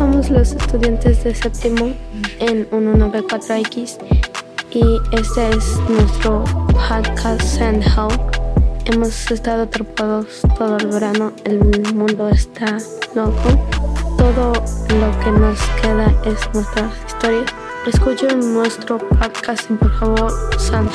somos los estudiantes de séptimo en 194X y este es nuestro podcast Sand Hemos estado atrapados todo el verano, el mundo está loco. Todo lo que nos queda es nuestra historia. Escuchen nuestro podcast y por favor, Sand